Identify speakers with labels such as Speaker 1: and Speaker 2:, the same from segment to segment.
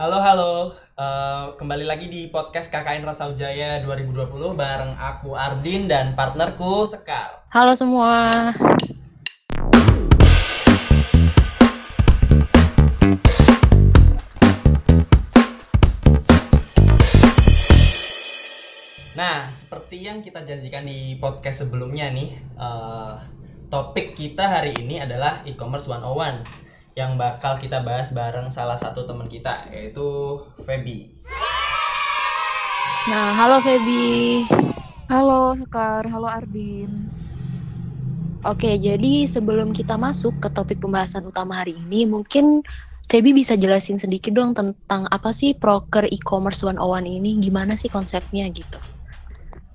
Speaker 1: Halo halo, Eh, kembali lagi di podcast KKN Rasa Ujaya 2020 bareng aku Ardin dan partnerku Sekar.
Speaker 2: Halo semua.
Speaker 1: Nah, seperti yang kita janjikan di podcast sebelumnya nih, eh, topik kita hari ini adalah e-commerce 101 yang bakal kita bahas bareng salah satu teman kita yaitu Feby.
Speaker 2: Nah, halo Feby.
Speaker 3: Halo Sekar, halo Ardin.
Speaker 2: Oke, jadi sebelum kita masuk ke topik pembahasan utama hari ini, mungkin Feby bisa jelasin sedikit dong tentang apa sih Proker e-commerce 101 ini, gimana sih konsepnya gitu.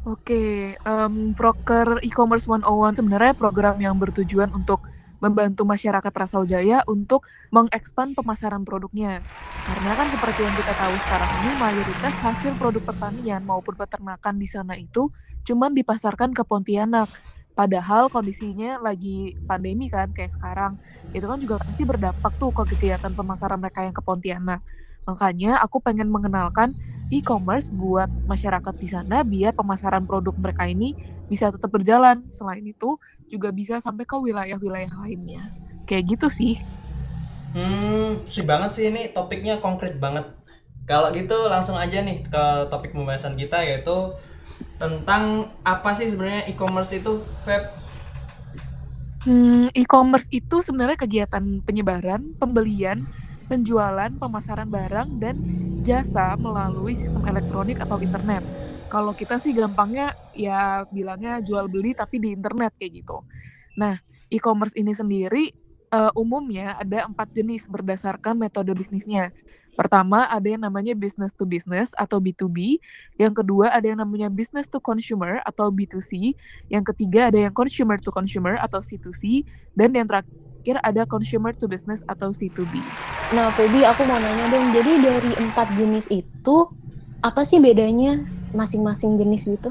Speaker 3: Oke, em, Proker e-commerce 101 sebenarnya program yang bertujuan untuk membantu masyarakat Rasa Ujaya untuk mengekspan pemasaran produknya. Karena kan seperti yang kita tahu sekarang ini mayoritas hasil produk pertanian maupun peternakan di sana itu cuman dipasarkan ke Pontianak. Padahal kondisinya lagi pandemi kan kayak sekarang. Itu kan juga pasti berdampak tuh ke kegiatan pemasaran mereka yang ke Pontianak. Makanya aku pengen mengenalkan e-commerce buat masyarakat di sana biar pemasaran produk mereka ini bisa tetap berjalan. Selain itu juga bisa sampai ke wilayah-wilayah lainnya. Kayak gitu sih.
Speaker 1: Hmm, sih banget sih ini topiknya konkret banget. Kalau gitu langsung aja nih ke topik pembahasan kita yaitu tentang apa sih sebenarnya e-commerce itu, Feb?
Speaker 3: Hmm, e-commerce itu sebenarnya kegiatan penyebaran, pembelian, penjualan, pemasaran barang dan jasa melalui sistem elektronik atau internet. Kalau kita sih gampangnya ya bilangnya jual beli tapi di internet kayak gitu. Nah, e-commerce ini sendiri eh, umumnya ada empat jenis berdasarkan metode bisnisnya. Pertama ada yang namanya business to business atau B2B. Yang kedua ada yang namanya business to consumer atau B2C. Yang ketiga ada yang consumer to consumer atau C2C. Dan yang terakhir ada consumer to business atau C2B.
Speaker 2: Nah, Feby, aku mau nanya dong, jadi dari empat jenis itu, apa sih bedanya masing-masing jenis gitu?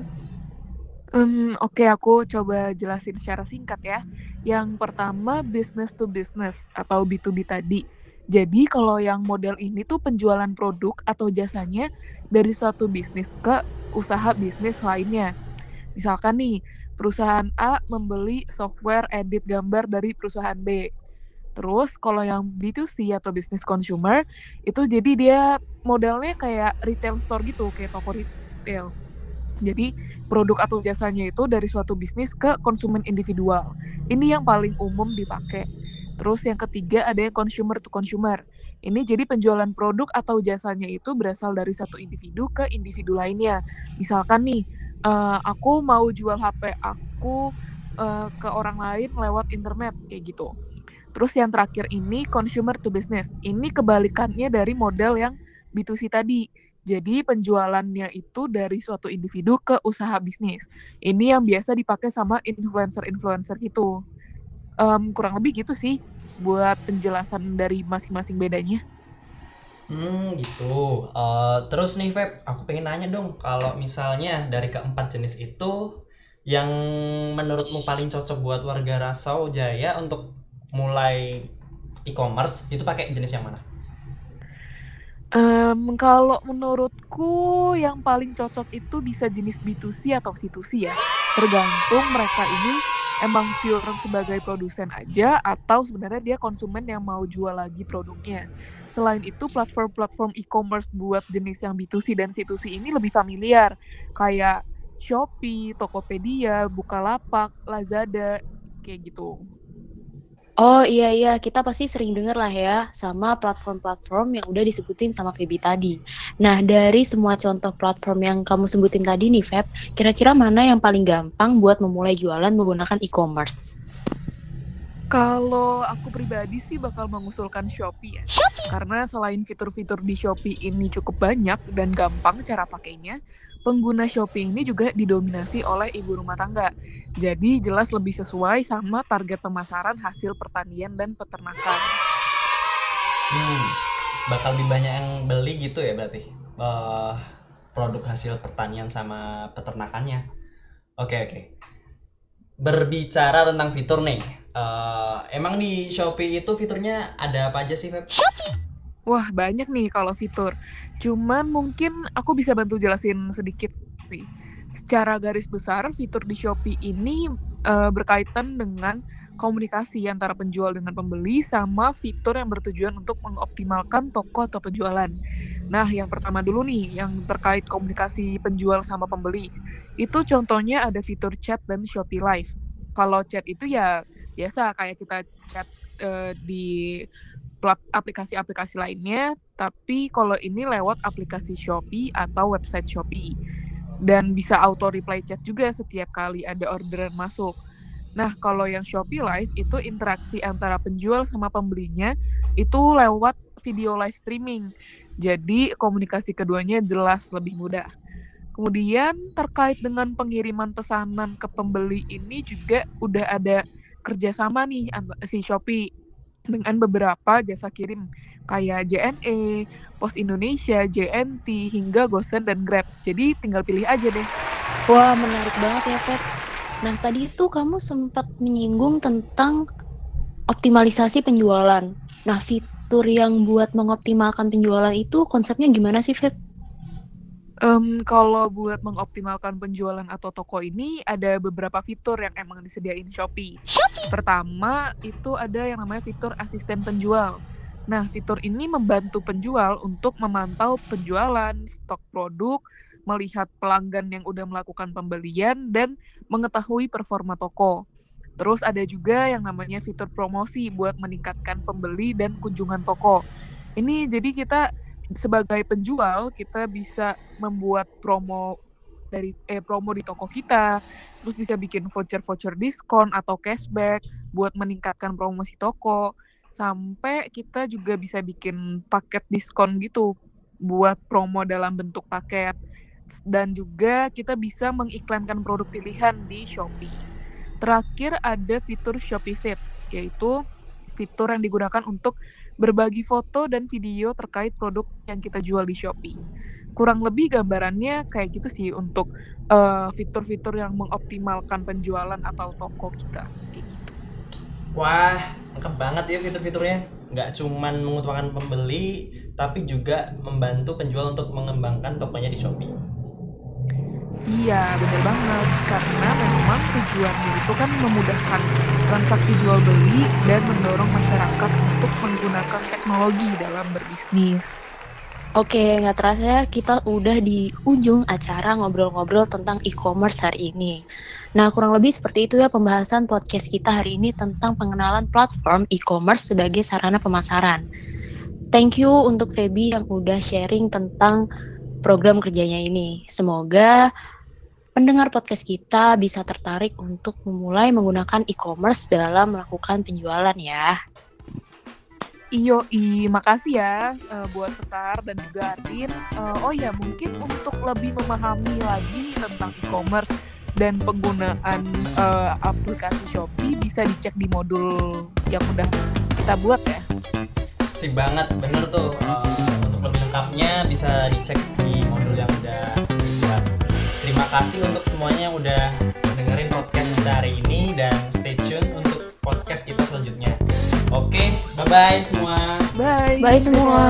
Speaker 3: Hmm, Oke, aku coba jelasin secara singkat ya. Yang pertama business to business atau B2B tadi. Jadi kalau yang model ini tuh penjualan produk atau jasanya dari suatu bisnis ke usaha bisnis lainnya. Misalkan nih, perusahaan A membeli software edit gambar dari perusahaan B. Terus kalau yang B2C atau business consumer itu jadi dia modelnya kayak retail store gitu, kayak toko retail. Jadi produk atau jasanya itu dari suatu bisnis ke konsumen individual. Ini yang paling umum dipakai. Terus yang ketiga ada yang consumer to consumer. Ini jadi penjualan produk atau jasanya itu berasal dari satu individu ke individu lainnya. Misalkan nih, eh, aku mau jual HP aku eh, ke orang lain lewat internet kayak gitu. Terus yang terakhir ini consumer to business. Ini kebalikannya dari model yang B2C tadi. Jadi penjualannya itu dari suatu individu ke usaha bisnis. Ini yang biasa dipakai sama influencer-influencer gitu. Em, kurang lebih gitu sih buat penjelasan dari masing-masing bedanya.
Speaker 1: Hmm, gitu. Eh, terus nih, Feb, aku pengen nanya dong, kalau misalnya dari keempat jenis itu, yang menurutmu paling cocok buat warga Rasau Jaya untuk mulai e-commerce, itu pakai jenis yang mana?
Speaker 3: Em, kalau menurutku yang paling cocok itu bisa jenis B2C atau C2C ya. Tergantung mereka ini emang pure sebagai produsen aja atau sebenarnya dia konsumen yang mau jual lagi produknya. Selain itu platform-platform e-commerce buat jenis yang B2C dan C2C ini lebih familiar. Kayak Shopee, Tokopedia, Bukalapak, Lazada, kayak gitu.
Speaker 2: Oh iya iya, kita pasti sering denger lah ya sama platform-platform yang udah disebutin sama Feby tadi. Nah, dari semua contoh platform yang kamu sebutin tadi nih, Feb, kira-kira mana yang paling gampang buat memulai jualan menggunakan e-commerce?
Speaker 3: Kalau aku pribadi sih bakal mengusulkan Shopee ya. Karena selain fitur-fitur di Shopee ini cukup banyak dan gampang cara pakainya, pengguna Shopee ini juga didominasi oleh ibu rumah tangga. Jadi jelas lebih sesuai sama target pemasaran hasil pertanian dan peternakan.
Speaker 1: Hmm, bakal lebih banyak yang beli gitu ya berarti? Eh, produk hasil pertanian sama peternakannya. Oke, oke. Berbicara tentang fitur nih, eh, emang di Shopee itu fiturnya ada apa aja sih, Feb?
Speaker 3: Wah, banyak nih kalau fitur. Cuman mungkin aku bisa bantu jelasin sedikit sih. Secara garis besar, fitur di Shopee ini uh, berkaitan dengan komunikasi antara penjual dengan pembeli sama fitur yang bertujuan untuk mengoptimalkan toko atau penjualan. Nah, yang pertama dulu nih, yang terkait komunikasi penjual sama pembeli. Itu contohnya ada fitur chat dan Shopee Live. Kalau chat itu ya biasa kayak kita chat uh, di aplikasi-aplikasi lainnya, tapi kalau ini lewat aplikasi Shopee atau website Shopee. Dan bisa auto reply chat juga setiap kali ada orderan masuk. Nah, kalau yang Shopee Live itu interaksi antara penjual sama pembelinya itu lewat video live streaming. Jadi komunikasi keduanya jelas lebih mudah. Kemudian terkait dengan pengiriman pesanan ke pembeli ini juga udah ada kerjasama nih si Shopee dengan beberapa jasa kirim kayak JNE, Pos Indonesia, JNT, hingga Gosen dan Grab. Jadi tinggal pilih aja deh.
Speaker 2: Wah, menarik banget ya, Pet. Nah, tadi itu kamu sempat menyinggung tentang optimalisasi penjualan. Nah, fitur yang buat mengoptimalkan penjualan itu konsepnya gimana sih, Feb?
Speaker 3: Um, kalau buat mengoptimalkan penjualan atau toko ini ada beberapa fitur yang emang disediain Shopee. Pertama itu ada yang namanya fitur asisten penjual. Nah, fitur ini membantu penjual untuk memantau penjualan, stok produk, melihat pelanggan yang udah melakukan pembelian dan mengetahui performa toko. Terus ada juga yang namanya fitur promosi buat meningkatkan pembeli dan kunjungan toko. Ini jadi kita sebagai penjual kita bisa membuat promo dari eh promo di toko kita, terus bisa bikin voucher-voucher diskon atau cashback buat meningkatkan promosi toko, sampai kita juga bisa bikin paket diskon gitu buat promo dalam bentuk paket dan juga kita bisa mengiklankan produk pilihan di Shopee. Terakhir ada fitur Shopee Fit, yaitu fitur yang digunakan untuk berbagi foto dan video terkait produk yang kita jual di Shopee. Kurang lebih gambarannya kayak gitu sih untuk uh, fitur-fitur yang mengoptimalkan penjualan atau toko kita. Kayak gitu.
Speaker 1: Wah, lengkap banget ya fitur-fiturnya. Nggak cuman menguntungkan pembeli, tapi juga membantu penjual untuk mengembangkan tokonya di Shopee.
Speaker 3: Iya, bener banget. Karena memang tujuannya itu kan memudahkan transaksi jual beli dan mendorong masyarakat untuk menggunakan teknologi dalam berbisnis.
Speaker 2: Oke, nggak terasa ya kita udah di ujung acara ngobrol-ngobrol tentang e-commerce hari ini. Nah, kurang lebih seperti itu ya pembahasan podcast kita hari ini tentang pengenalan platform e-commerce sebagai sarana pemasaran. Thank you untuk Feby yang udah sharing tentang program kerjanya ini. Semoga pendengar podcast kita bisa tertarik untuk memulai menggunakan e-commerce dalam melakukan penjualan ya.
Speaker 3: Iyo, i, makasih ya uh, buat Sekar dan juga Artin. Uh, oh ya, mungkin untuk lebih memahami lagi tentang e-commerce dan penggunaan uh, aplikasi Shopee bisa dicek di modul yang udah kita buat ya.
Speaker 1: Sip banget, bener tuh. Uh, untuk lebih lengkapnya bisa dicek di modul yang udah terima kasih untuk semuanya yang udah dengerin podcast kita hari ini dan stay tune untuk podcast kita selanjutnya. Oke, bye bye semua.
Speaker 3: Bye.
Speaker 2: Bye semua.